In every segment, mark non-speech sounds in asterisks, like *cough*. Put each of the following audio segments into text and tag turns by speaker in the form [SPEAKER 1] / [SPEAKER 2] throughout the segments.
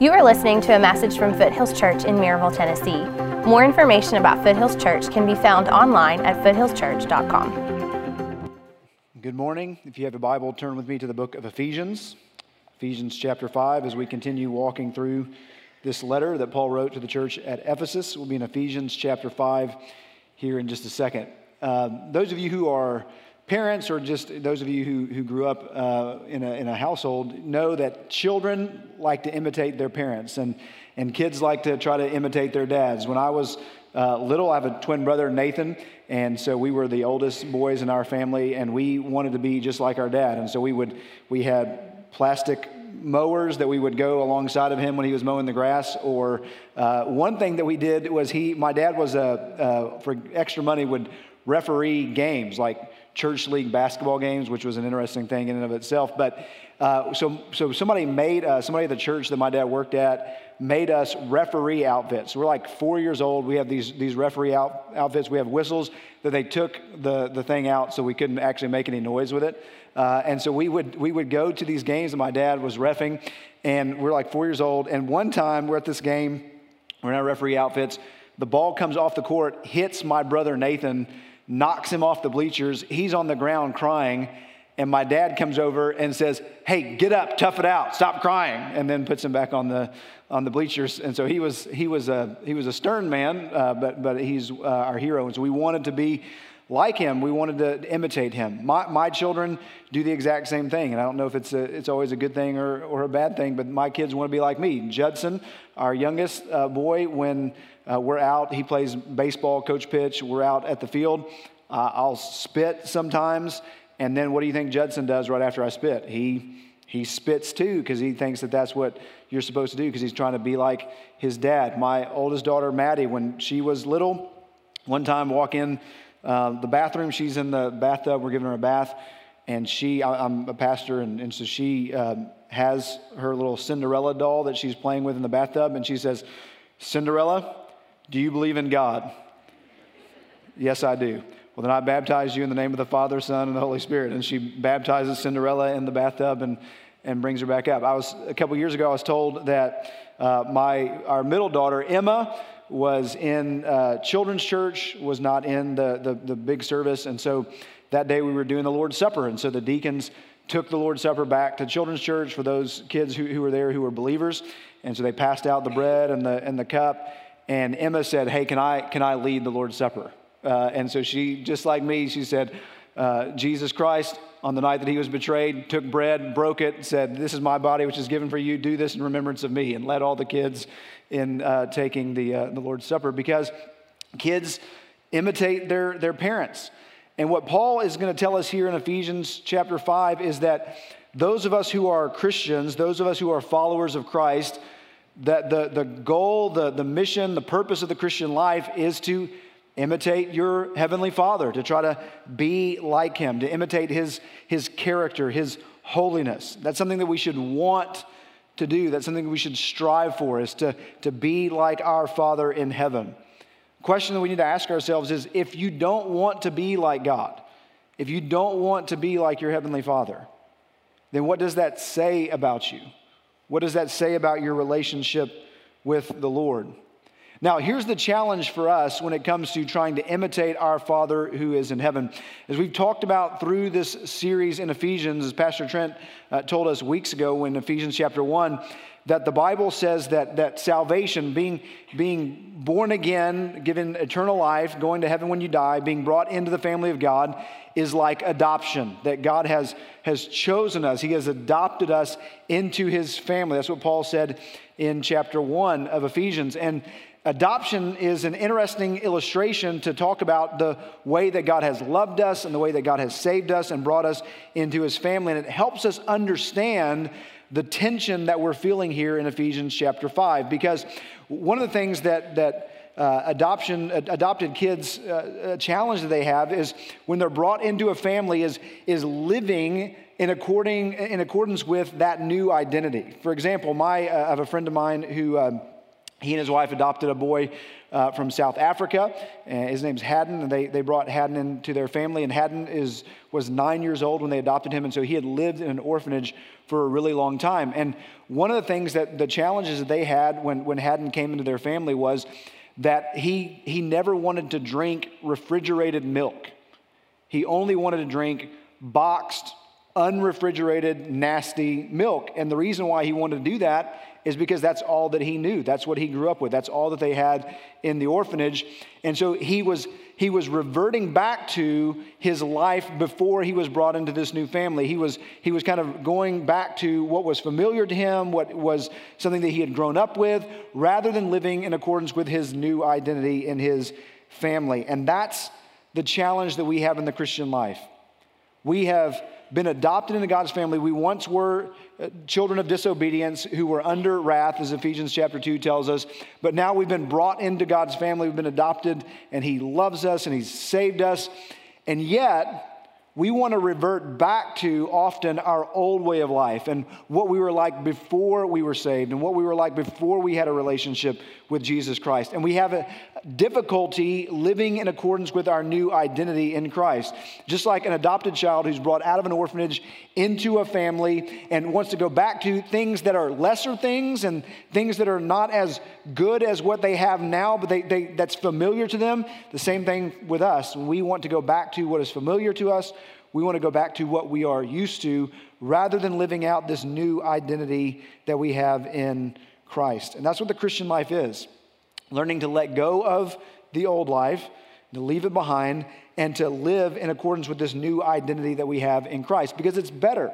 [SPEAKER 1] You are listening to a message from Foothills Church in Maryville, Tennessee. More information about Foothills Church can be found online at foothillschurch.com.
[SPEAKER 2] Good morning. If you have a Bible, turn with me to the book of Ephesians, Ephesians chapter 5, as we continue walking through this letter that Paul wrote to the church at Ephesus. We'll be in Ephesians chapter 5 here in just a second. Um, those of you who are parents or just those of you who, who grew up uh, in, a, in a household know that children like to imitate their parents and, and kids like to try to imitate their dads. When I was uh, little, I have a twin brother, Nathan, and so we were the oldest boys in our family, and we wanted to be just like our dad. And so we would, we had plastic mowers that we would go alongside of him when he was mowing the grass. Or uh, one thing that we did was he, my dad was a, uh, for extra money would referee games like church league basketball games, which was an interesting thing in and of itself. But uh, so, so somebody made, uh, somebody at the church that my dad worked at made us referee outfits. We're like four years old. We have these, these referee out, outfits. We have whistles that they took the, the thing out so we couldn't actually make any noise with it. Uh, and so we would, we would go to these games that my dad was refing, and we're like four years old. And one time we're at this game, we're in our referee outfits. The ball comes off the court, hits my brother Nathan, knocks him off the bleachers. He's on the ground crying. And my dad comes over and says, Hey, get up, tough it out, stop crying, and then puts him back on the, on the bleachers. And so he was, he was, a, he was a stern man, uh, but, but he's uh, our hero. And so we wanted to be like him. We wanted to imitate him. My, my children do the exact same thing. And I don't know if it's, a, it's always a good thing or, or a bad thing, but my kids want to be like me. Judson, our youngest uh, boy, when uh, we're out, he plays baseball, coach pitch, we're out at the field. Uh, I'll spit sometimes. And then what do you think Judson does right after I spit? He, he spits too because he thinks that that's what you're supposed to do because he's trying to be like his dad. My oldest daughter, Maddie, when she was little, one time walk in uh, the bathroom, she's in the bathtub, we're giving her a bath, and she, I, am a pastor, and, and so she um, has her little Cinderella doll that she's playing with in the bathtub, and she says, Cinderella, do you believe in God? yes, I do. Well, then I baptize you in the name of the Father, Son, and the Holy Spirit. And she baptizes Cinderella in the bathtub and, and brings her back up. I was, a couple years ago, I was told that uh, my, our middle daughter, Emma, was in uh, children's church, was not in the, the, the big service. And so that day we were doing the Lord's Supper. And so the deacons took the Lord's Supper back to children's church for those kids who, who were there who were believers. And so they passed out the bread and the, and the cup. And Emma said, Hey, can I, can I lead the Lord's Supper? Uh, and so she, just like me, she said, uh, Jesus Christ, on the night that he was betrayed, took bread, broke it, said, This is my body, which is given for you. Do this in remembrance of me, and led all the kids in uh, taking the, uh, the Lord's Supper because kids imitate their, their parents. And what Paul is going to tell us here in Ephesians chapter 5 is that those of us who are Christians, those of us who are followers of Christ, that the, the goal, the, the mission, the purpose of the Christian life is to imitate your heavenly father to try to be like him to imitate his, his character his holiness. That's something that we should want to do. That's something we should strive for is to, to be like our father in heaven. Question that we need to ask ourselves is if you don't want to be like god if you don't want to be like your heavenly father then what does that say about you what does that say about your relationship with the lord now, here's the challenge for us when it comes to trying to imitate our Father who is in heaven. As we've talked about through this series in Ephesians, as Pastor Trent uh, told us weeks ago in Ephesians chapter 1, that the Bible says that, that salvation, being, being born again, given eternal life, going to heaven when you die, being brought into the family of God, is like adoption, that God has, has chosen us. He has adopted us into his family. That's what Paul said in chapter 1 of Ephesians. And Adoption is an interesting illustration to talk about the way that God has loved us and the way that God has saved us and brought us into his family. And it helps us understand the tension that we're feeling here in Ephesians chapter 5. Because one of the things that, that uh, adoption, uh, adopted kids' uh, challenge that they have is when they're brought into a family is, is living in, according, in accordance with that new identity. For example, my, uh, I have a friend of mine who um, he and his wife adopted a boy uh, from South Africa. And his name's Haddon, and they, they brought Haddon into their family. And Haddon is, was nine years old when they adopted him, and so he had lived in an orphanage for a really long time. And one of the things that the challenges that they had when, when Haddon came into their family was that he, he never wanted to drink refrigerated milk. He only wanted to drink boxed, unrefrigerated, nasty milk. And the reason why he wanted to do that is because that's all that he knew. That's what he grew up with. That's all that they had in the orphanage. And so he was he was reverting back to his life before he was brought into this new family. He was he was kind of going back to what was familiar to him, what was something that he had grown up with, rather than living in accordance with his new identity in his family. And that's the challenge that we have in the Christian life. We have been adopted into God's family. We once were uh, children of disobedience who were under wrath, as Ephesians chapter 2 tells us. But now we've been brought into God's family. We've been adopted, and He loves us and He's saved us. And yet, we want to revert back to often our old way of life and what we were like before we were saved and what we were like before we had a relationship with Jesus Christ. And we have a difficulty living in accordance with our new identity in Christ. Just like an adopted child who's brought out of an orphanage into a family and wants to go back to things that are lesser things and things that are not as good as what they have now, but they, they, that's familiar to them. The same thing with us. We want to go back to what is familiar to us. We want to go back to what we are used to rather than living out this new identity that we have in Christ. And that's what the Christian life is learning to let go of the old life, to leave it behind, and to live in accordance with this new identity that we have in Christ because it's better.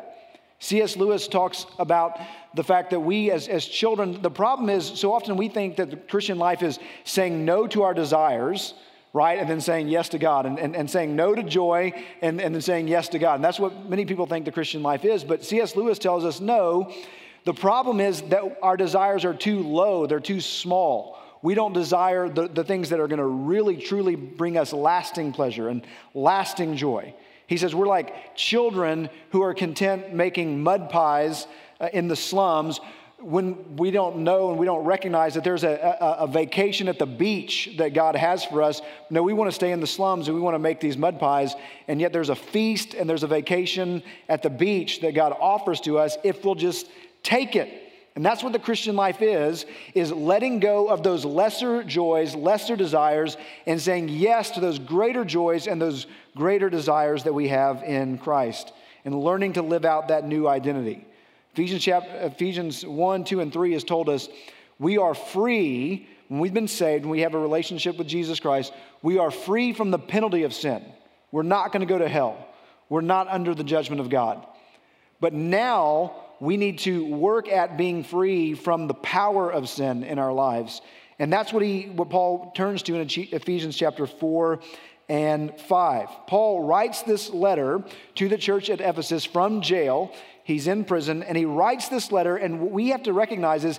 [SPEAKER 2] C.S. Lewis talks about the fact that we, as, as children, the problem is so often we think that the Christian life is saying no to our desires, right? And then saying yes to God, and, and, and saying no to joy, and, and then saying yes to God. And that's what many people think the Christian life is. But C.S. Lewis tells us no, the problem is that our desires are too low, they're too small. We don't desire the, the things that are going to really, truly bring us lasting pleasure and lasting joy. He says we're like children who are content making mud pies uh, in the slums when we don't know and we don't recognize that there's a, a, a, vacation at the beach that God has for us. No, we want to stay in the slums and we want to make these mud pies. And yet there's a feast and there's a vacation at the beach that God offers to us if we'll just take it. And that's what the Christian life is, is letting go of those lesser joys, lesser desires, and saying yes to those greater joys and those greater desires that we have in Christ, and learning to live out that new identity. Ephesians, chapter, Ephesians 1, 2, and 3 has told us we are free when we've been saved, when we have a relationship with Jesus Christ, we are free from the penalty of sin. We're not going to go to hell. We're not under the judgment of God. But now we need to work at being free from the power of sin in our lives. And that's what, he, what Paul turns to in Ephesians chapter 4 and 5. Paul writes this letter to the church at Ephesus from jail. He's in prison, and he writes this letter, and what we have to recognize is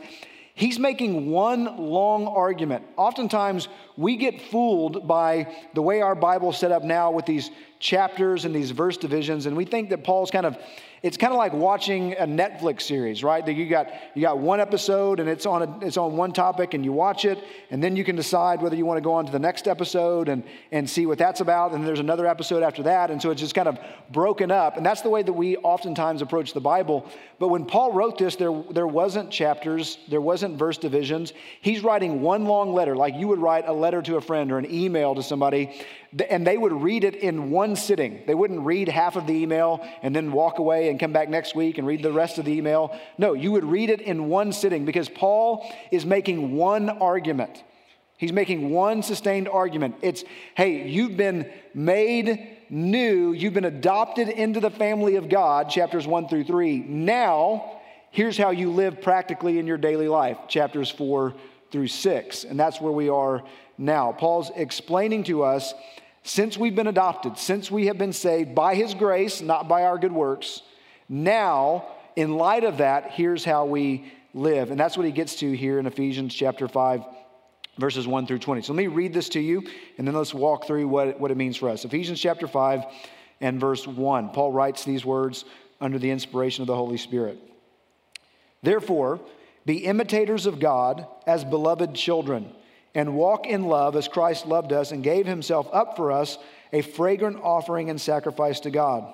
[SPEAKER 2] he's making one long argument. Oftentimes, we get fooled by the way our Bible's set up now with these chapters and these verse divisions, and we think that Paul's kind of it's kind of like watching a Netflix series, right? That you got you got one episode and it's on a, it's on one topic and you watch it and then you can decide whether you want to go on to the next episode and and see what that's about and there's another episode after that and so it's just kind of broken up and that's the way that we oftentimes approach the Bible. But when Paul wrote this, there there wasn't chapters, there wasn't verse divisions. He's writing one long letter, like you would write a letter to a friend or an email to somebody, and they would read it in one sitting. They wouldn't read half of the email and then walk away and come back next week and read the rest of the email. No, you would read it in one sitting because Paul is making one argument. He's making one sustained argument. It's, hey, you've been made new, you've been adopted into the family of God, chapters one through three. Now, here's how you live practically in your daily life, chapters four through six. And that's where we are now. Paul's explaining to us since we've been adopted, since we have been saved by his grace, not by our good works, now, in light of that, here's how we live. And that's what he gets to here in Ephesians chapter 5, verses 1 through 20. So let me read this to you, and then let's walk through what, what it means for us. Ephesians chapter 5 and verse 1. Paul writes these words under the inspiration of the Holy Spirit. Therefore, be imitators of God as beloved children and walk in love as Christ loved us and gave himself up for us, a fragrant offering and sacrifice to God.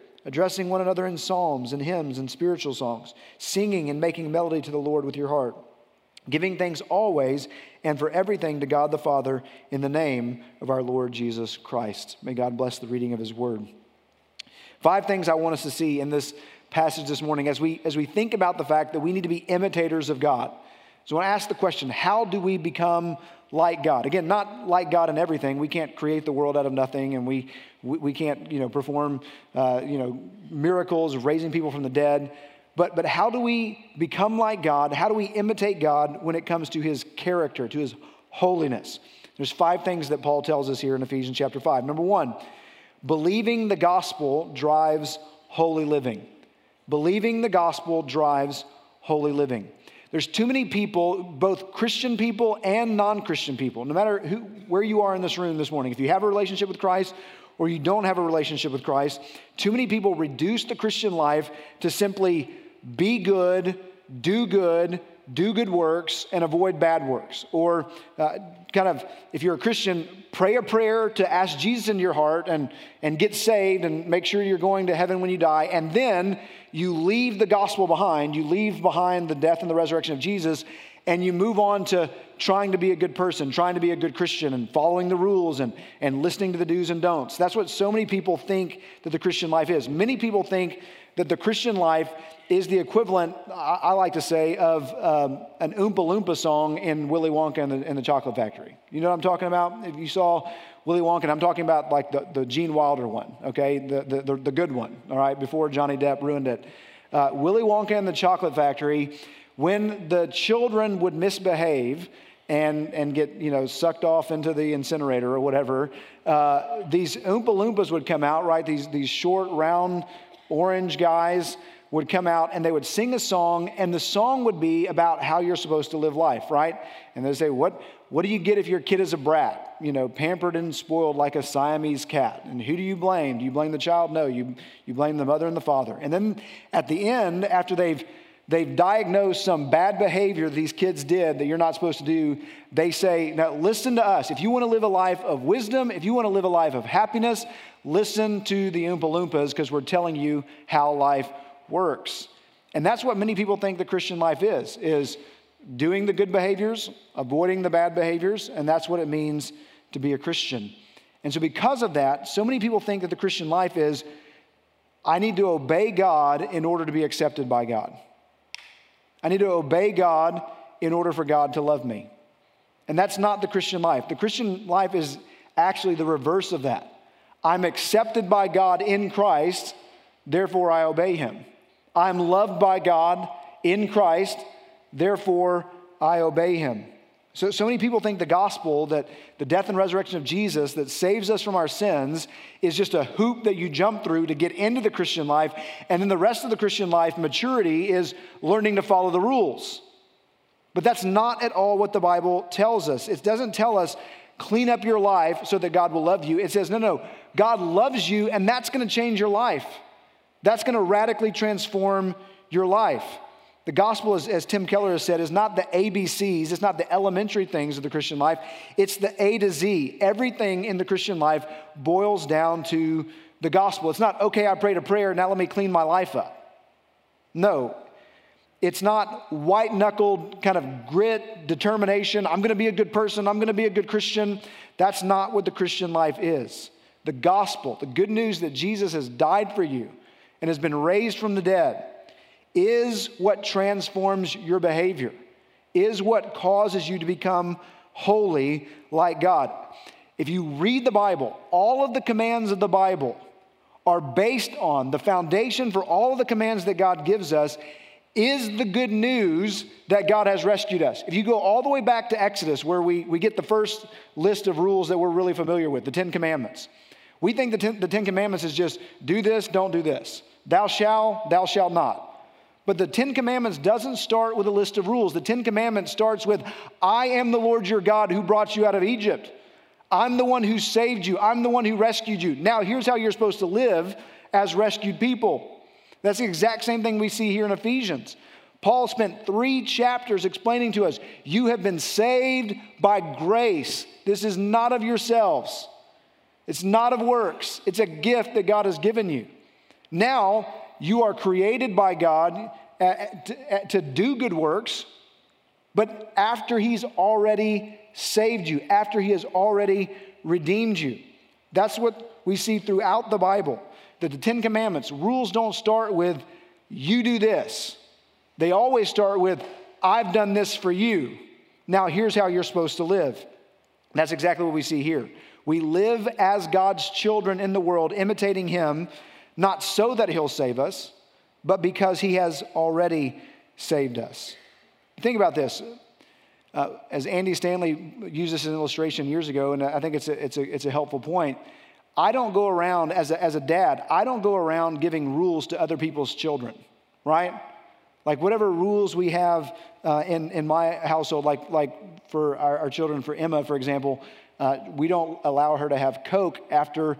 [SPEAKER 2] addressing one another in psalms and hymns and spiritual songs, singing and making melody to the Lord with your heart, giving thanks always and for everything to God the Father in the name of our Lord Jesus Christ. May God bless the reading of his word. Five things I want us to see in this passage this morning as we, as we think about the fact that we need to be imitators of God. So when I ask the question how do we become like God. Again, not like God in everything. We can't create the world out of nothing, and we, we, we can't, you know, perform, uh, you know, miracles, raising people from the dead. But, but how do we become like God? How do we imitate God when it comes to his character, to his holiness? There's five things that Paul tells us here in Ephesians chapter 5. Number one, believing the gospel drives holy living. Believing the gospel drives holy living. There's too many people, both Christian people and non Christian people, no matter who, where you are in this room this morning, if you have a relationship with Christ or you don't have a relationship with Christ, too many people reduce the Christian life to simply be good, do good, do good works, and avoid bad works. Or uh, kind of, if you're a Christian, pray a prayer to ask Jesus into your heart and, and get saved and make sure you're going to heaven when you die. And then you leave the gospel behind, you leave behind the death and the resurrection of Jesus, and you move on to trying to be a good person, trying to be a good Christian, and following the rules and, and listening to the do's and don'ts. That's what so many people think that the Christian life is. Many people think that the Christian life is the equivalent, I, like to say, of um, an Oompa Loompa song in Willy Wonka and the, and the Chocolate Factory. You know what I'm talking about? If you saw Willy Wonka, I'm talking about like the, the Gene Wilder one, okay? The, the, the, good one, all right, before Johnny Depp ruined it. Uh, Willy Wonka and the Chocolate Factory, when the children would misbehave and, and get, you know, sucked off into the incinerator or whatever, uh, these Oompa Loompas would come out, right? These, these short, round, orange guys would come out and they would sing a song, and the song would be about how you're supposed to live life, right? And they say, What, what do you get if your kid is a brat? You know, pampered and spoiled like a Siamese cat. And who do you blame? Do you blame the child? No, you, you blame the mother and the father. And then at the end, after they've they've diagnosed some bad behavior these kids did that you're not supposed to do, they say, Now listen to us. If you want to live a life of wisdom, if you want to live a life of happiness, listen to the Oompa Loompas because we're telling you how life works. And that's what many people think the Christian life is, is doing the good behaviors, avoiding the bad behaviors, and that's what it means to be a Christian. And so because of that, so many people think that the Christian life is I need to obey God in order to be accepted by God. I need to obey God in order for God to love me. And that's not the Christian life. The Christian life is actually the reverse of that. I'm accepted by God in Christ, therefore I obey him. I'm loved by God in Christ, therefore I obey him. So, so many people think the gospel, that the death and resurrection of Jesus that saves us from our sins, is just a hoop that you jump through to get into the Christian life. And then the rest of the Christian life, maturity, is learning to follow the rules. But that's not at all what the Bible tells us. It doesn't tell us, clean up your life so that God will love you. It says, no, no, God loves you, and that's going to change your life. That's going to radically transform your life. The gospel, is, as Tim Keller has said, is not the ABCs, it's not the elementary things of the Christian life, it's the A to Z. Everything in the Christian life boils down to the gospel. It's not, okay, I prayed a prayer, now let me clean my life up. No, it's not white knuckled kind of grit, determination. I'm going to be a good person. I'm going to be a good Christian. That's not what the Christian life is. The gospel, the good news that Jesus has died for you and has been raised from the dead, is what transforms your behavior, is what causes you to become holy like God. If you read the Bible, all of the commands of the Bible are based on the foundation for all of the commands that God gives us is the good news that God has rescued us. If you go all the way back to Exodus, where we, we get the first list of rules that we're really familiar with, the Ten Commandments, we think the ten, the ten Commandments is just do this, don't do this. Thou shalt, thou shalt not. But the Ten Commandments doesn't start with a list of rules. The Ten Commandments starts with, I am the Lord your God who brought you out of Egypt. I'm the one who saved you. I'm the one who rescued you. Now, here's how you're supposed to live as rescued people. That's the exact same thing we see here in Ephesians. Paul spent three chapters explaining to us you have been saved by grace. This is not of yourselves, it's not of works, it's a gift that God has given you. Now, you are created by God uh, uh, uh, to do good works, but after He's already saved you, after He has already redeemed you. That's what we see throughout the Bible that the Ten Commandments, rules don't start with, you do this. They always start with, I've done this for you. Now here's how you're supposed to live. that's exactly what we see here. We live as God's children in the world, imitating Him, not so that He'll save us, but because He has already saved us. Think about this. Uh, as Andy Stanley used this as an illustration years ago, and I think it's a, it's a, it's a helpful point. I don't go around, as a, as a dad, I don't go around giving rules to other people's children, right? Like whatever rules we have uh, in, in my household, like, like for our, our children, for Emma, for example, uh, we don't allow her to have Coke after,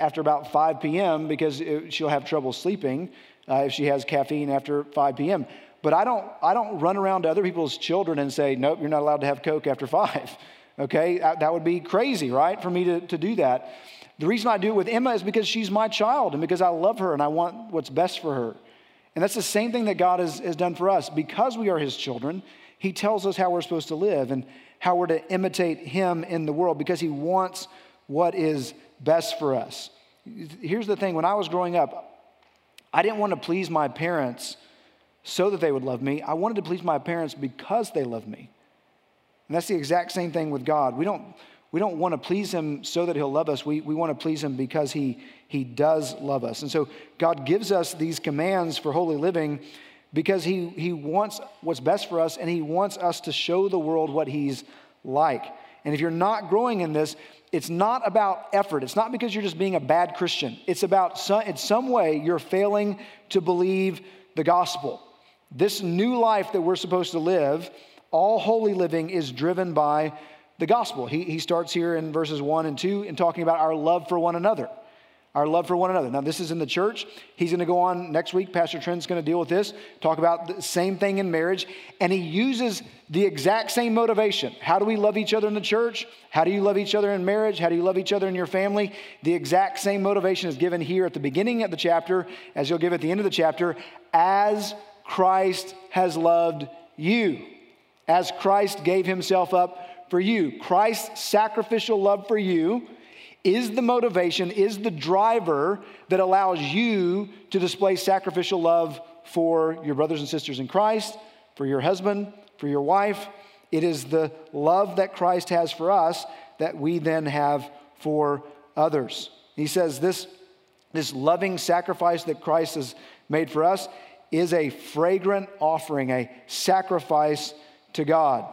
[SPEAKER 2] after about 5 p.m. because it, she'll have trouble sleeping uh, if she has caffeine after 5 p.m. But I don't, I don't run around to other people's children and say, nope, you're not allowed to have Coke after 5. *laughs* Okay, that, that would be crazy, right, for me to, to do that. The reason I do it with Emma is because she's my child and because I love her and I want what's best for her. And that's the same thing that God has, has done for us. Because we are his children, he tells us how we're supposed to live and how we're to imitate him in the world because he wants what is best for us. Here's the thing when I was growing up, I didn't want to please my parents so that they would love me. I wanted to please my parents because they love me. And that's the exact same thing with God. We don't we don't want to please him so that he'll love us. We, we want to please him because he, he does love us. And so God gives us these commands for holy living because he, he wants what's best for us and he wants us to show the world what he's like. And if you're not growing in this, it's not about effort. It's not because you're just being a bad Christian. It's about some, in some way you're failing to believe the gospel. This new life that we're supposed to live, all holy living, is driven by the gospel. He, he starts here in verses 1 and 2 in talking about our love for one another. Our love for one another. Now, this is in the church. He's going to go on next week. Pastor Trent's going to deal with this, talk about the same thing in marriage. And he uses the exact same motivation. How do we love each other in the church? How do you love each other in marriage? How do you love each other in your family? The exact same motivation is given here at the beginning of the chapter, as you'll give at the end of the chapter, as Christ has loved you, as Christ gave himself up for you. Christ's sacrificial love for you is the motivation, is the driver that allows you to display sacrificial love for your brothers and sisters in Christ, for your husband, for your wife. It is the love that Christ has for us that we then have for others. He says this, this loving sacrifice that Christ has made for us is a fragrant offering, a sacrifice to God.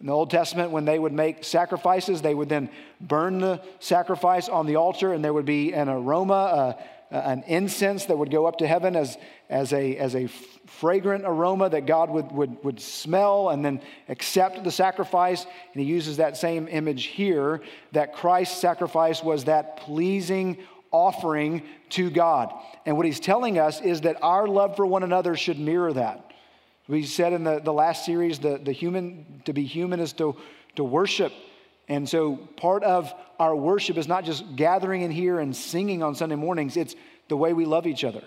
[SPEAKER 2] In the Old Testament, when they would make sacrifices, they would then burn the sacrifice on the altar, and there would be an aroma, an incense that would go up to heaven as, as, a, as a fragrant aroma that God would, would, would smell and then accept the sacrifice. And he uses that same image here that Christ's sacrifice was that pleasing offering to God. And what he's telling us is that our love for one another should mirror that We said in the, the last series the, the human to be human is to, to worship. And so part of our worship is not just gathering in here and singing on Sunday mornings, it's the way we love each other.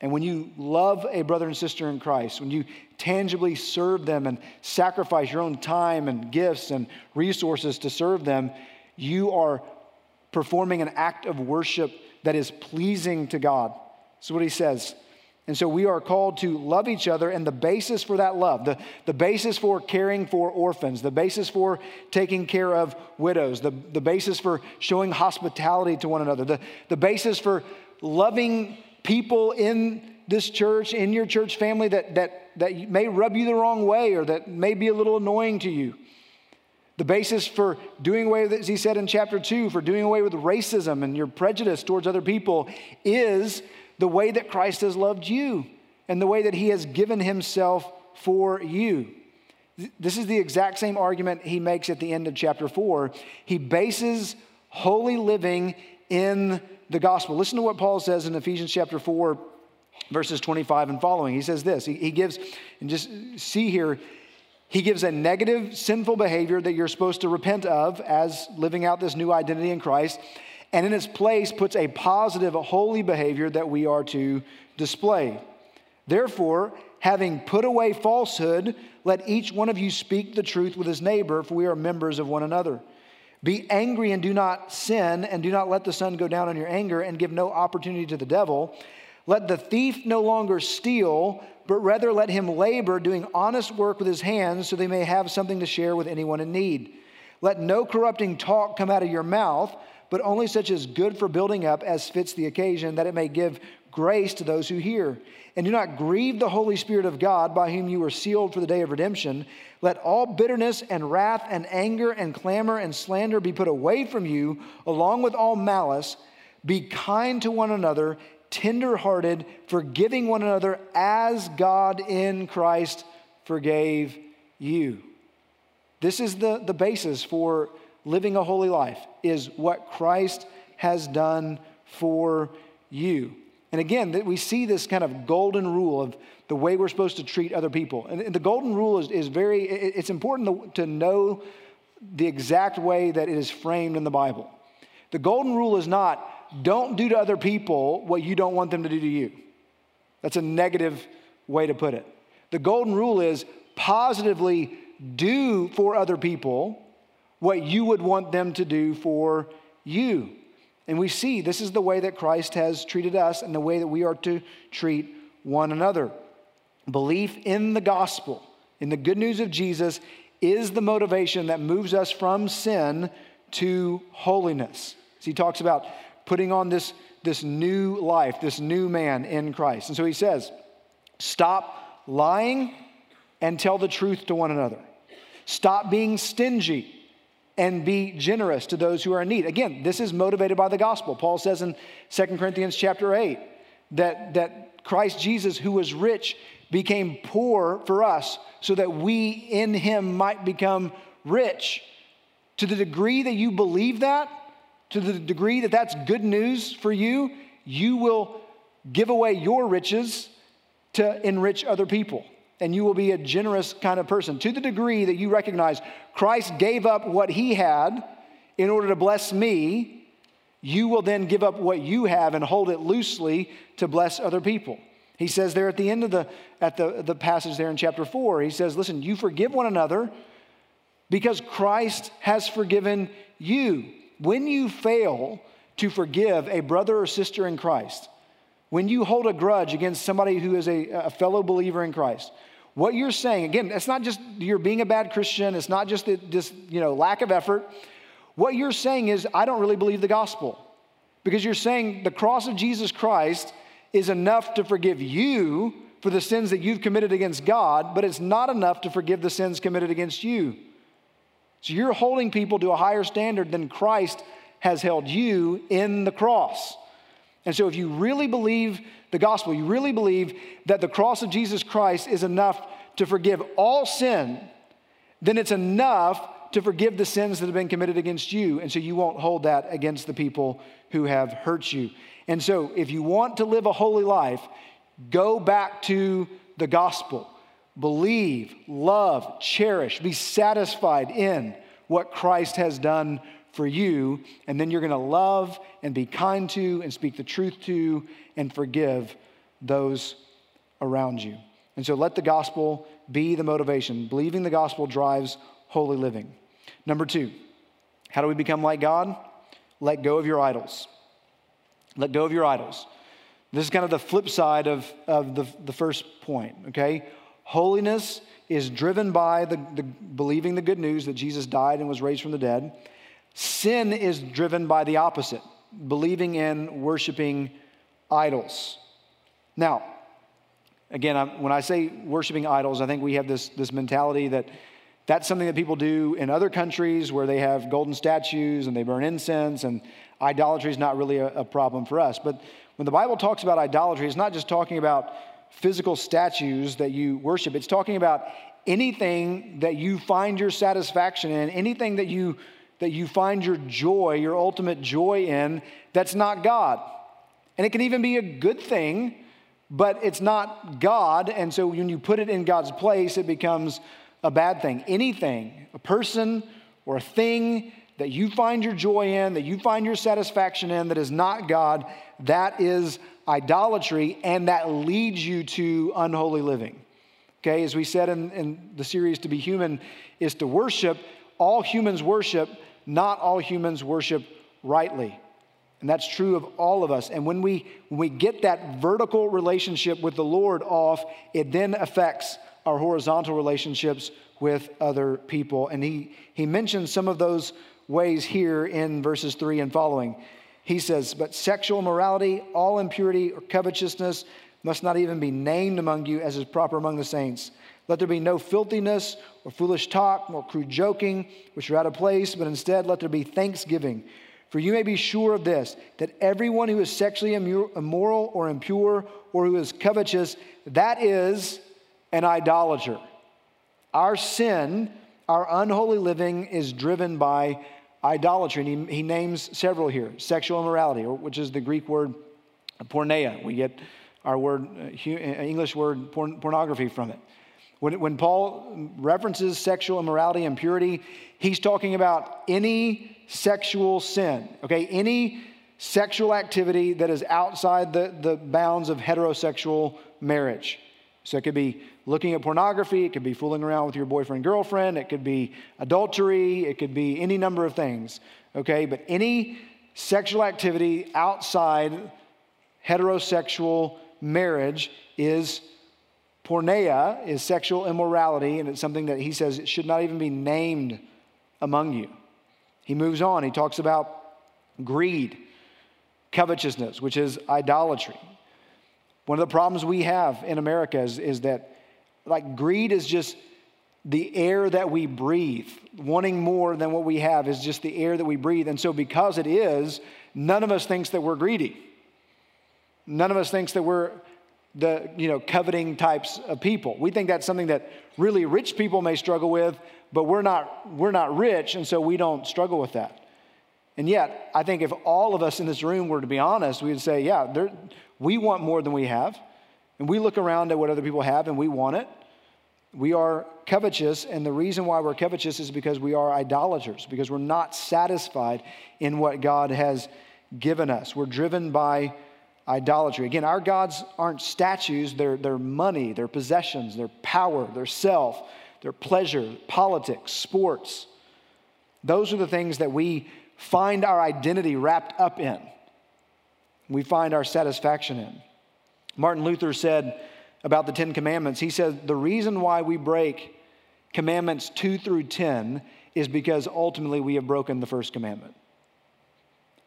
[SPEAKER 2] And when you love a brother and sister in Christ, when you tangibly serve them and sacrifice your own time and gifts and resources to serve them, you are performing an act of worship that is pleasing to God. So what he says. And so we are called to love each other, and the basis for that love, the, the basis for caring for orphans, the basis for taking care of widows, the, the basis for showing hospitality to one another, the, the basis for loving people in this church, in your church family that, that, that may rub you the wrong way or that may be a little annoying to you. The basis for doing away with, as he said in chapter two, for doing away with racism and your prejudice towards other people is the way that Christ has loved you and the way that he has given himself for you. This is the exact same argument he makes at the end of chapter four. He bases holy living in the gospel. Listen to what Paul says in Ephesians chapter 4, verses 25 and following. He says this he gives, and just see here, he gives a negative, sinful behavior that you're supposed to repent of as living out this new identity in Christ, and in its place puts a positive, holy behavior that we are to display. Therefore, having put away falsehood, let each one of you speak the truth with his neighbor, for we are members of one another. Be angry and do not sin, and do not let the sun go down on your anger, and give no opportunity to the devil. Let the thief no longer steal, but rather let him labor, doing honest work with his hands, so they may have something to share with anyone in need. Let no corrupting talk come out of your mouth, but only such as good for building up as fits the occasion, that it may give grace to those who hear. And do not grieve the Holy Spirit of God, by whom you were sealed for the day of redemption. Let all bitterness and wrath and anger and clamor and slander be put away from you, along with all malice. Be kind to one another, tenderhearted, forgiving one another as God in Christ forgave you. This is the, the basis for living a holy life, is what Christ has done for you. And again, we see this kind of golden rule of the way we're supposed to treat other people. And the golden rule is, is very, it's important to, to know the exact way that it is framed in the Bible. The golden rule is not, don't do to other people what you don't want them to do to you. That's a negative way to put it. The golden rule is positively do for other people what you would want them to do for you. And we see this is the way that Christ has treated us and the way that we are to treat one another. Belief in the gospel, in the good news of Jesus, is the motivation that moves us from sin to holiness. So he talks about putting on this, this new life, this new man in Christ. And so he says, Stop lying and tell the truth to one another. Stop being stingy and be generous to those who are in need. Again, this is motivated by the gospel. Paul says in 2 Corinthians chapter 8 that, that Christ Jesus, who was rich, became poor for us so that we in him might become rich. To the degree that you believe that, to the degree that that's good news for you, you will give away your riches to enrich other people and you will be a generous kind of person. To the degree that you recognize Christ gave up what he had in order to bless me, you will then give up what you have and hold it loosely to bless other people. He says there at the end of the, at the, the passage there in chapter 4, he says, Listen, you forgive one another because Christ has forgiven you. When you fail to forgive a brother or sister in Christ, when you hold a grudge against somebody who is a, a fellow believer in Christ, what you're saying, again, it's not just you're being a bad Christian, it's not just this you know, lack of effort. What you're saying is, I don't really believe the gospel. Because you're saying the cross of Jesus Christ is enough to forgive you for the sins that you've committed against God, but it's not enough to forgive the sins committed against you. So you're holding people to a higher standard than Christ has held you in the cross. And so, if you really believe the gospel, you really believe that the cross of Jesus Christ is enough to forgive all sin, then it's enough to forgive the sins that have been committed against you. And so, you won't hold that against the people who have hurt you. And so, if you want to live a holy life, go back to the gospel. believe, love, cherish, be satisfied in what Christ has done for you. And then you're going to love and be kind to and speak the truth to and forgive those around you. And so let the gospel be the motivation. Believing the gospel drives holy living. Number two, how do we become like God? Let go of your idols. Let go of your idols. This is kind of the flip side of, of the, the first point, okay? Holiness is driven by the, the believing the good news that Jesus died and was raised from the dead. Sin is driven by the opposite, believing in worshiping idols. Now, again, I'm, when I say worshiping idols, I think we have this, this mentality that that's something that people do in other countries where they have golden statues and they burn incense, and idolatry is not really a, a problem for us. But when the Bible talks about idolatry, it's not just talking about physical statues that you worship, it's talking about anything that you find your satisfaction in, anything that you that you find your joy, your ultimate joy in, that's not God. And it can even be a good thing, but it's not God. And so when you put it in God's place, it becomes a bad thing. Anything, a person or a thing that you find your joy in, that you find your satisfaction in, that is not God, that is idolatry, and that leads you to unholy living. Okay, as we said in, in the series, To Be Human is to worship. All humans worship, not all humans worship rightly. And that's true of all of us. And when we, when we get that vertical relationship with the Lord off, it then affects our horizontal relationships with other people. And he, he mentions some of those ways here in verses 3 and following. He says, But sexual morality, all impurity or covetousness must not even be named among you as is proper among the saints. Let there be no filthiness or foolish talk nor crude joking, which are out of place, but instead let there be thanksgiving. For you may be sure of this, that everyone who is sexually immoral or impure or who is covetous, that is an idolater. Our sin, our unholy living, is driven by idolatry. And he, he names several here sexual immorality, which is the Greek word porneia. We get our word, uh, uh, English word porn, pornography from it. When, when Paul references sexual immorality and purity, he's talking about any sexual sin, okay? Any sexual activity that is outside the, the bounds of heterosexual marriage. So it could be looking at pornography, it could be fooling around with your boyfriend, girlfriend, it could be adultery, it could be any number of things, okay? But any sexual activity outside heterosexual marriage is porneia, is sexual immorality, and it's something that he says it should not even be named among you. He moves on, he talks about greed, covetousness, which is idolatry. One of the problems we have in America is, is that, like, greed is just the air that we breathe. Wanting more than what we have is just the air that we breathe. And so, because it is, none of us thinks that we're greedy. None of us thinks that we're the you know coveting types of people. We think that's something that really rich people may struggle with, but we're not we're not rich, and so we don't struggle with that. And yet, I think if all of us in this room were to be honest, we would say, yeah, there, we want more than we have. And we look around at what other people have and we want it. We are covetous, and the reason why we're covetous is because we are idolaters, because we're not satisfied in what God has given us. We're driven by idolatry. Again, our gods aren't statues, they're, they're money, they're possessions, they're power, they're self, they're pleasure, politics, sports. Those are the things that we find our identity wrapped up in we find our satisfaction in. Martin Luther said about the Ten Commandments, he said, the reason why we break commandments two through 10 is because ultimately we have broken the first commandment.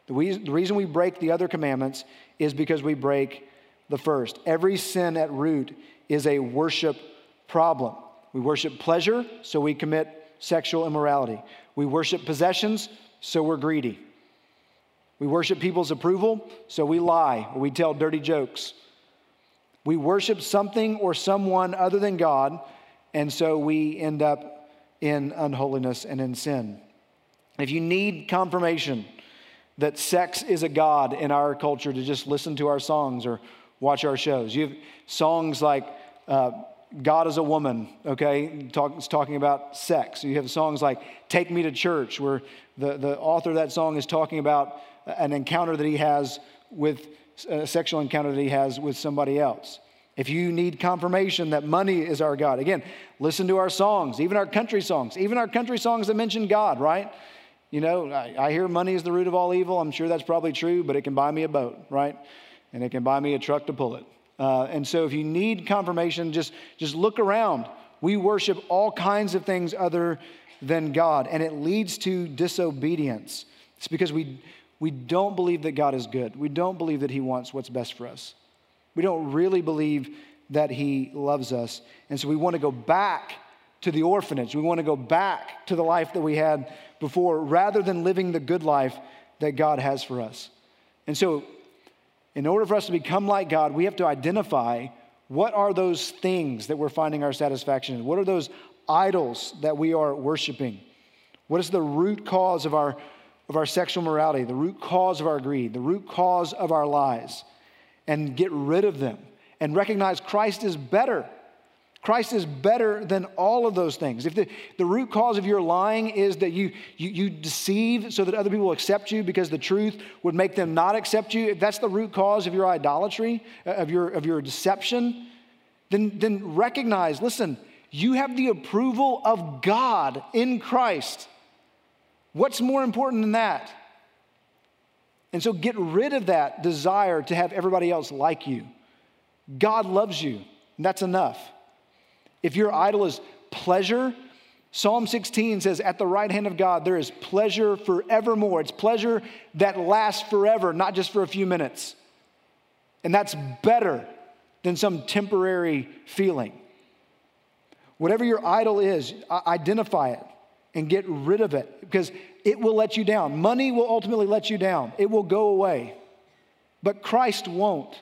[SPEAKER 2] The reason we break the other commandments is because we break the first. Every sin at root is a worship problem. We worship pleasure, so we commit sexual immorality. We worship possessions, so we're greedy. We worship people's approval, so we lie or we tell dirty jokes. We worship something or someone other than God, and so we end up in unholiness and in sin. If you need confirmation that sex is a God in our culture, to just listen to our songs or watch our shows. You have songs like uh, God is a woman, okay? Talk, talking about sex. You have songs like Take Me to Church, where the, the author of that song is talking about an encounter that he has with a sexual encounter that he has with somebody else. If you need confirmation that money is our God, again, listen to our songs, even our country songs, even our country songs that mention God, right? You know, I, I hear money is the root of all evil. I'm sure that's probably true, but it can buy me a boat, right? And it can buy me a truck to pull it. Uh, and so if you need confirmation, just, just look around. We worship all kinds of things other than God, and it leads to disobedience. It's because we, we don't believe that God is good. We don't believe that He wants what's best for us. We don't really believe that He loves us. And so we want to go back to the orphanage. We want to go back to the life that we had before rather than living the good life that God has for us. And so in order for us to become like God, we have to identify what are those things that we're finding our satisfaction in? What are those idols that we are worshiping? What is the root cause of our, of our sexual morality, the root cause of our greed, the root cause of our lies? And get rid of them and recognize Christ is better. Christ is better than all of those things. If the, the root cause of your lying is that you, you, you deceive so that other people accept you because the truth would make them not accept you, if that's the root cause of your idolatry, uh, of your, of your deception, then, then recognize listen, you have the approval of God in Christ. What's more important than that? And so get rid of that desire to have everybody else like you. God loves you, and that's enough. If your idol is pleasure, Psalm 16 says, At the right hand of God, there is pleasure forevermore. It's pleasure that lasts forever, not just for a few minutes. And that's better than some temporary feeling. Whatever your idol is, identify it and get rid of it because it will let you down. Money will ultimately let you down, it will go away. But Christ won't.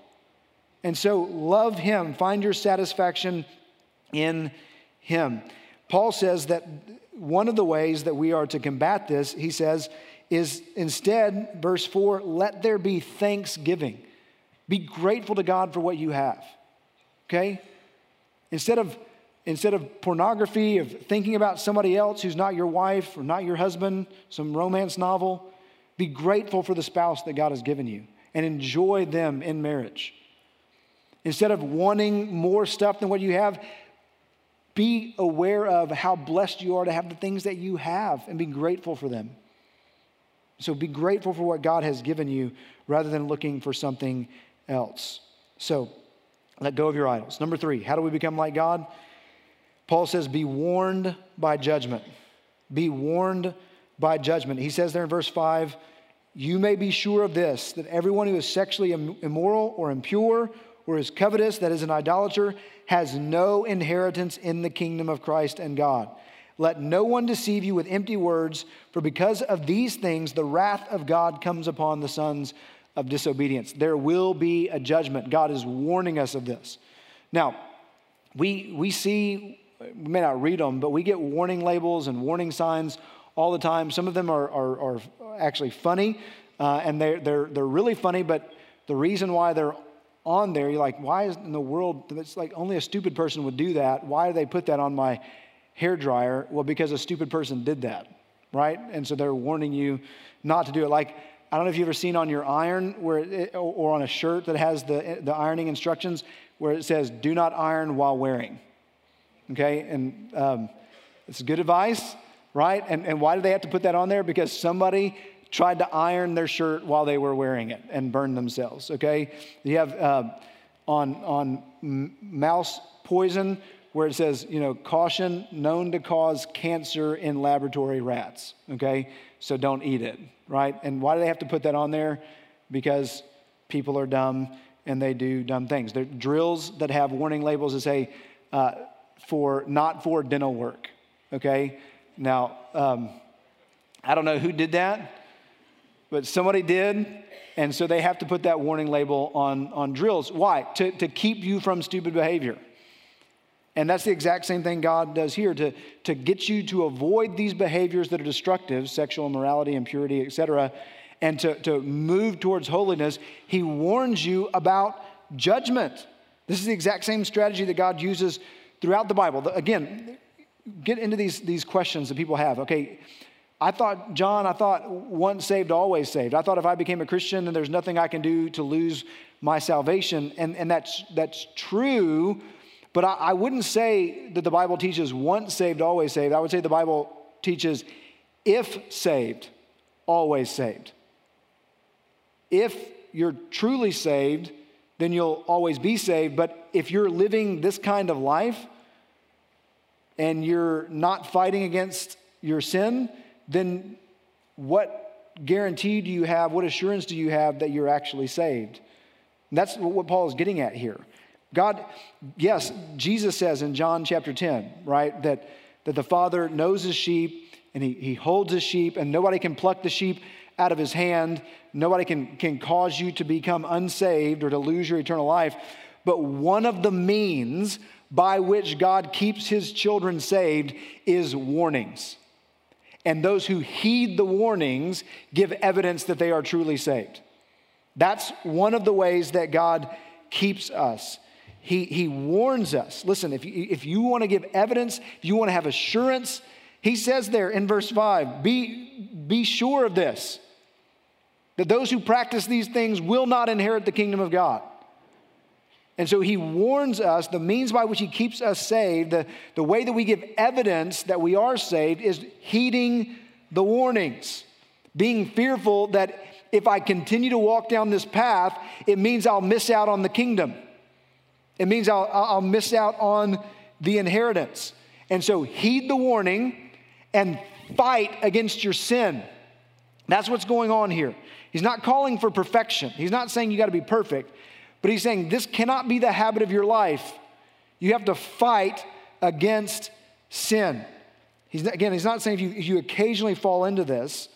[SPEAKER 2] And so love Him, find your satisfaction in him. Paul says that one of the ways that we are to combat this, he says, is instead, verse 4, let there be thanksgiving. Be grateful to God for what you have. Okay? Instead of instead of pornography, of thinking about somebody else who's not your wife or not your husband, some romance novel, be grateful for the spouse that God has given you and enjoy them in marriage. Instead of wanting more stuff than what you have, be aware of how blessed you are to have the things that you have and be grateful for them. So be grateful for what God has given you rather than looking for something else. So let go of your idols. Number three, how do we become like God? Paul says, be warned by judgment. Be warned by judgment. He says there in verse 5, you may be sure of this, that everyone who is sexually immoral or impure is covetous, that is an idolater, has no inheritance in the kingdom of Christ and God. Let no one deceive you with empty words, for because of these things, the wrath of God comes upon the sons of disobedience. There will be a judgment. God is warning us of this. Now, we, we see, we may not read them, but we get warning labels and warning signs all the time. Some of them are, are, are actually funny, uh, and they're, they're, they're really funny, but the reason why they're on there, you're like, why is in the world? It's like only a stupid person would do that. Why do they put that on my hair dryer? Well, because a stupid person did that, right? And so they're warning you not to do it. Like, I don't know if you've ever seen on your iron where it, or on a shirt that has the, the ironing instructions where it says, do not iron while wearing. Okay? And um, it's good advice, right? And, and why do they have to put that on there? Because somebody tried to iron their shirt while they were wearing it and burned themselves, okay? You have uh, on, on mouse poison where it says, you know, caution known to cause cancer in laboratory rats, okay? So don't eat it, right? And why do they have to put that on there? Because people are dumb and they do dumb things. There are drills that have warning labels that say, uh, for not for dental work, okay? Now, um, I don't know who did that but somebody did. And so they have to put that warning label on, on drills. Why? To, to keep you from stupid behavior. And that's the exact same thing God does here to, to get you to avoid these behaviors that are destructive, sexual immorality, impurity, etc., and to, to move towards holiness. He warns you about judgment. This is the exact same strategy that God uses throughout the Bible, again, get into these, these questions that people have. Okay, I thought, John, I thought once saved, always saved. I thought if I became a Christian, then there's nothing I can do to lose my salvation. And, and that's, that's true, but I, I wouldn't say that the Bible teaches once saved, always saved. I would say the Bible teaches if saved, always saved. If you're truly saved, then you'll always be saved. But if you're living this kind of life and you're not fighting against your sin, then what guarantee do you have? What assurance do you have that you're actually saved? And that's what Paul is getting at here. God, yes, Jesus says in John chapter 10, right, that, that the Father knows his sheep and he, he holds his sheep, and nobody can pluck the sheep out of his hand. Nobody can, can cause you to become unsaved or to lose your eternal life. But one of the means by which God keeps his children saved is warnings. And those who heed the warnings give evidence that they are truly saved. That's one of the ways that God keeps us. He, he warns us. Listen, if you, if you want to give evidence, if you want to have assurance, he says there in verse 5 be, be sure of this, that those who practice these things will not inherit the kingdom of God. And so he warns us the means by which he keeps us saved, the, the way that we give evidence that we are saved is heeding the warnings, being fearful that if I continue to walk down this path, it means I'll miss out on the kingdom. It means I'll, I'll miss out on the inheritance. And so heed the warning and fight against your sin. That's what's going on here. He's not calling for perfection. He's not saying you got to be perfect. But he's saying this cannot be the habit of your life. You have to fight against sin. He's, again, he's not saying if you, if you occasionally fall into this,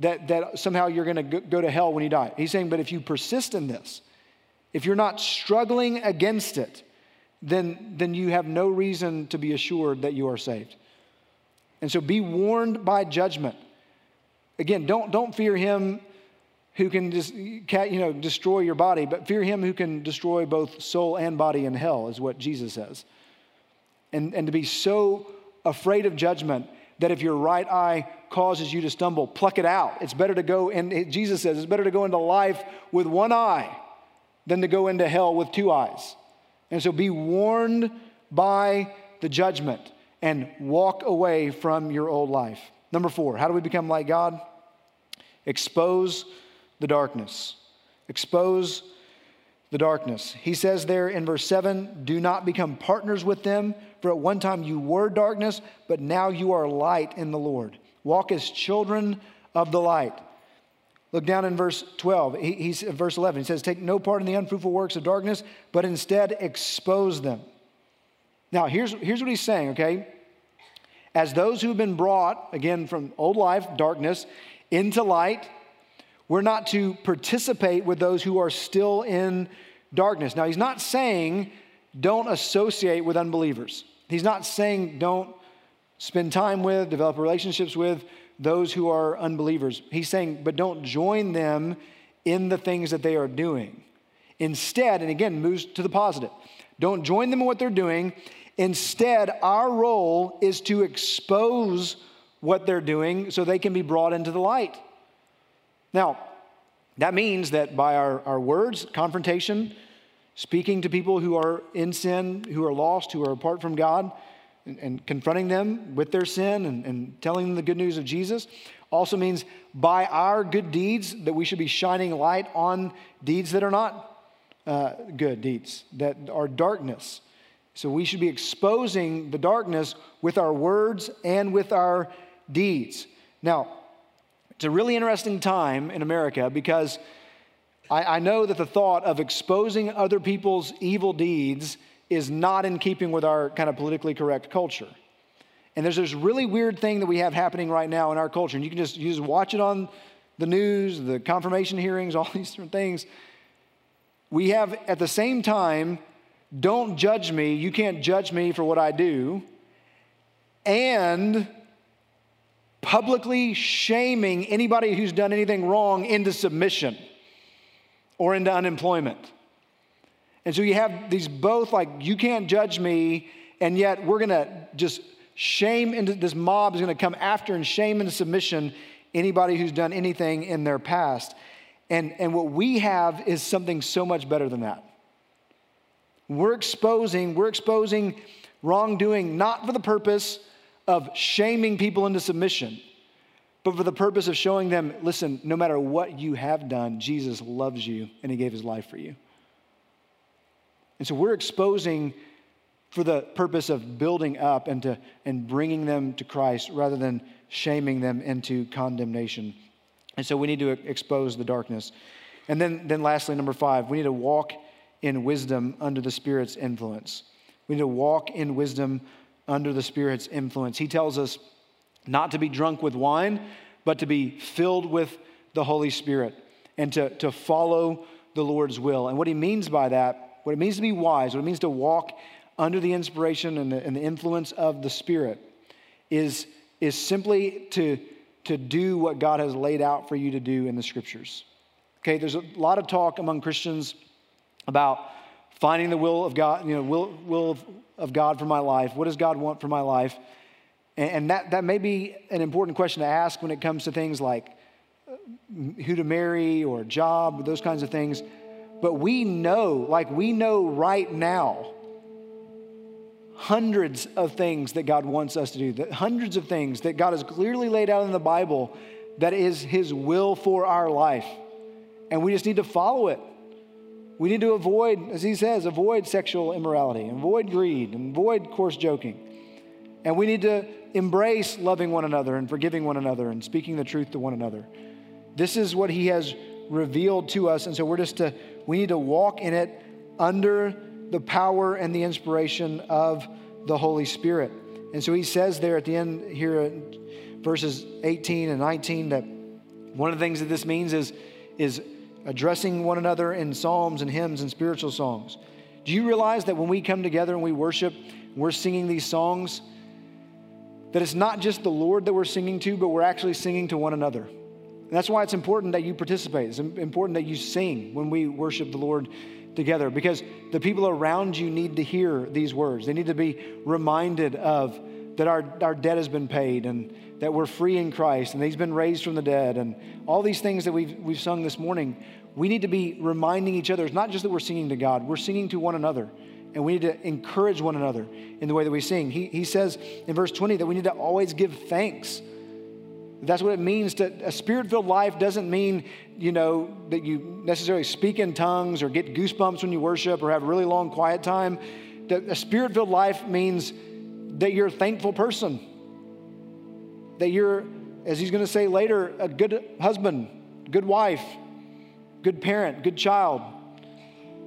[SPEAKER 2] that, that somehow you're going to go to hell when you die. He's saying, but if you persist in this, if you're not struggling against it, then, then you have no reason to be assured that you are saved. And so be warned by judgment. Again, don't, don't fear him who can just, you know, destroy your body, but fear him who can destroy both soul and body in hell, is what Jesus says. And, and to be so afraid of judgment that if your right eye causes you to stumble, pluck it out. It's better to go, and Jesus says, it's better to go into life with one eye than to go into hell with two eyes. And so be warned by the judgment and walk away from your old life. Number four, how do we become like God? Expose the darkness. Expose the darkness. He says there in verse 7 do not become partners with them, for at one time you were darkness, but now you are light in the Lord. Walk as children of the light. Look down in verse 12. He, he's, uh, verse 11. He says, Take no part in the unfruitful works of darkness, but instead expose them. Now, here's, here's what he's saying, okay? As those who've been brought, again, from old life, darkness, into light, we're not to participate with those who are still in darkness. Now, he's not saying don't associate with unbelievers. He's not saying don't spend time with, develop relationships with those who are unbelievers. He's saying, but don't join them in the things that they are doing. Instead, and again, moves to the positive, don't join them in what they're doing. Instead, our role is to expose what they're doing so they can be brought into the light. Now, that means that by our, our words, confrontation, speaking to people who are in sin, who are lost, who are apart from God, and, and confronting them with their sin and, and telling them the good news of Jesus, also means by our good deeds that we should be shining light on deeds that are not uh, good deeds, that are darkness. So we should be exposing the darkness with our words and with our deeds. Now, it's a really interesting time in America because I, I know that the thought of exposing other people's evil deeds is not in keeping with our kind of politically correct culture. And there's this really weird thing that we have happening right now in our culture. And you can just, you just watch it on the news, the confirmation hearings, *laughs* all these different things. We have at the same time, don't judge me, you can't judge me for what I do. And publicly shaming anybody who's done anything wrong into submission or into unemployment. And so you have these both like, you can't judge me, And yet we're to just shame into this mob is to come after and shame into submission anybody who's done anything in their past. And, and what we have is something so much better than that. We're exposing, we're exposing wrongdoing not for the purpose of shaming people into submission, but for the purpose of showing them listen, no matter what you have done, Jesus loves you and he gave his life for you. And so we're exposing for the purpose of building up and, to, and bringing them to Christ rather than shaming them into condemnation. And so we need to expose the darkness. And then, then lastly, number five, we need to walk in wisdom under the Spirit's influence. We need to walk in wisdom under the Spirit's influence. He tells us not to be drunk with wine, but to be filled with the Holy Spirit and to, to follow the Lord's will. And what he means by that, what it means to be wise, what it means to walk under the inspiration and the, and the influence of the Spirit, is, is simply to, to do what God has laid out for you to do in the scriptures. Okay, there's a lot of talk among Christians about finding the will of God, you know, will, will of, God for my life. What does God want for my life? And, and that, that may be an important question to ask when it comes to things like uh, who to marry or job, those kinds of things. But we know, like we know right now, hundreds of things that God wants us to do, that hundreds of things that God has clearly laid out in the Bible that is His will for our life. And we just need to follow it. We need to avoid, as he says, avoid sexual immorality, avoid greed, avoid coarse joking. And we need to embrace loving one another and forgiving one another and speaking the truth to one another. This is what he has revealed to us. And so we're just to, we need to walk in it under the power and the inspiration of the Holy Spirit. And so he says there at the end here, verses 18 and 19, that one of the things that this means is, is addressing one another in psalms and hymns and spiritual songs. Do you realize that when we come together and we worship, we're singing these songs, that it's not just the Lord that we're singing to, but we're actually singing to one another. And that's why it's important that you participate. It's important that you sing when we worship the Lord together because the people around you need to hear these words. They need to be reminded of that our, our debt has been paid and that we're free in Christ and He's been raised from the dead and all these things that we've, we've sung this morning, we need to be reminding each other. It's not just that we're singing to God, we're singing to one another. And we need to encourage one another in the way that we sing. He, he says in verse 20 that we need to always give thanks. That's what it means to a spirit filled life doesn't mean, you know, that you necessarily speak in tongues or get goosebumps when you worship or have a really long quiet time. That a spirit filled life means that you're a thankful person that you're, as he's going to say later, a good husband, good wife, good parent, good child.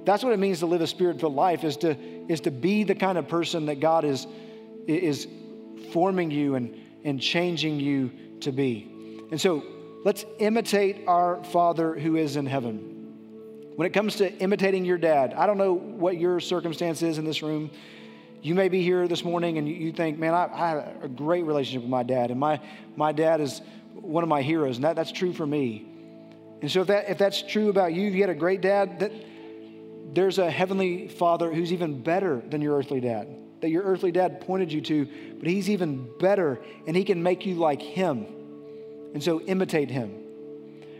[SPEAKER 2] That's what it means to live a spirit-filled life is to, is to be the kind of person that God is, is forming you and, and changing you to be. And so let's imitate our Father who is in heaven. When it comes to imitating your dad, I don't know what your circumstance is in this room. You may be here this morning and you think, man, I, I have a great relationship with my dad, and my, my dad is one of my heroes, and that, that's true for me. And so if, that, if that's true about you, you had a great dad, that there's a heavenly father who's even better than your earthly dad, that your earthly dad pointed you to, but he's even better, and he can make you like him. And so imitate him.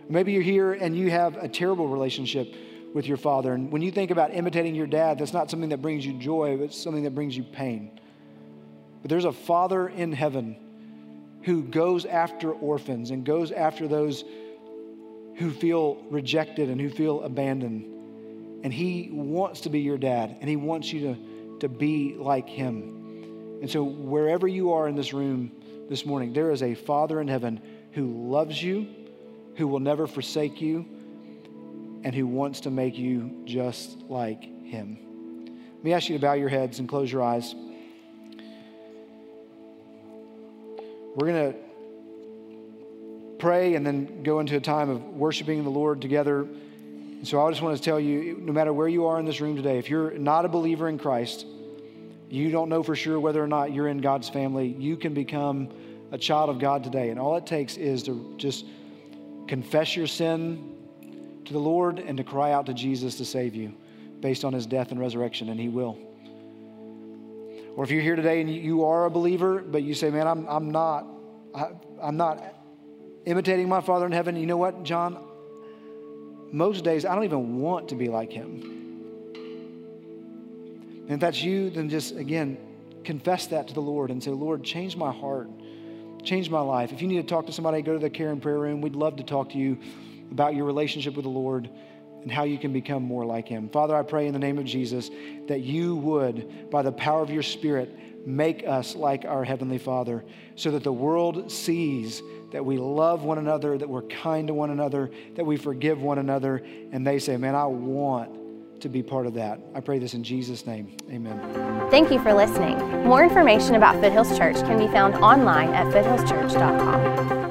[SPEAKER 2] Maybe you're here and you have a terrible relationship with your father. And when you think about imitating your dad, that's not something that brings you joy, but it's something that brings you pain. But there's a father in heaven who goes after orphans and goes after those who feel rejected and who feel abandoned. And he wants to be your dad, and he wants you to, to be like him. And so, wherever you are in this room this morning, there is a Father in heaven who loves you, who will never forsake you, and who wants to make you just like him. Let me ask you to bow your heads and close your eyes. We're going to pray and then go into a time of worshiping the Lord together. And so I just want to tell you no matter where you are in this room today, if you're not a believer in Christ, you don't know for sure whether or not you're in God's family, you can become a child of God today. And all it takes is to just confess your sin to the Lord and to cry out to Jesus to save you based on his death and resurrection, and he will. Or if you're here today and you are a believer, but you say, man, I'm, I'm not, I, I'm not imitating my Father in heaven. You know what, John? Most days I don't even want to be like him. And if that's you, then just again, confess that to the Lord and say, Lord, change my heart, change my life. If you need to talk to somebody, go to the care and prayer room. We'd love to talk to you about your relationship with the Lord and how you can become more like him. Father, I pray in the name of Jesus that you would, by the power of your Spirit, make us like our Heavenly Father so that the world sees that we love one another, that we're kind to one another, that we forgive one another, and they say, Man, I want to be part of that. I pray this in Jesus' name. Amen.
[SPEAKER 1] Thank you for listening. More information about Foothills Church can be found online at foothillschurch.com.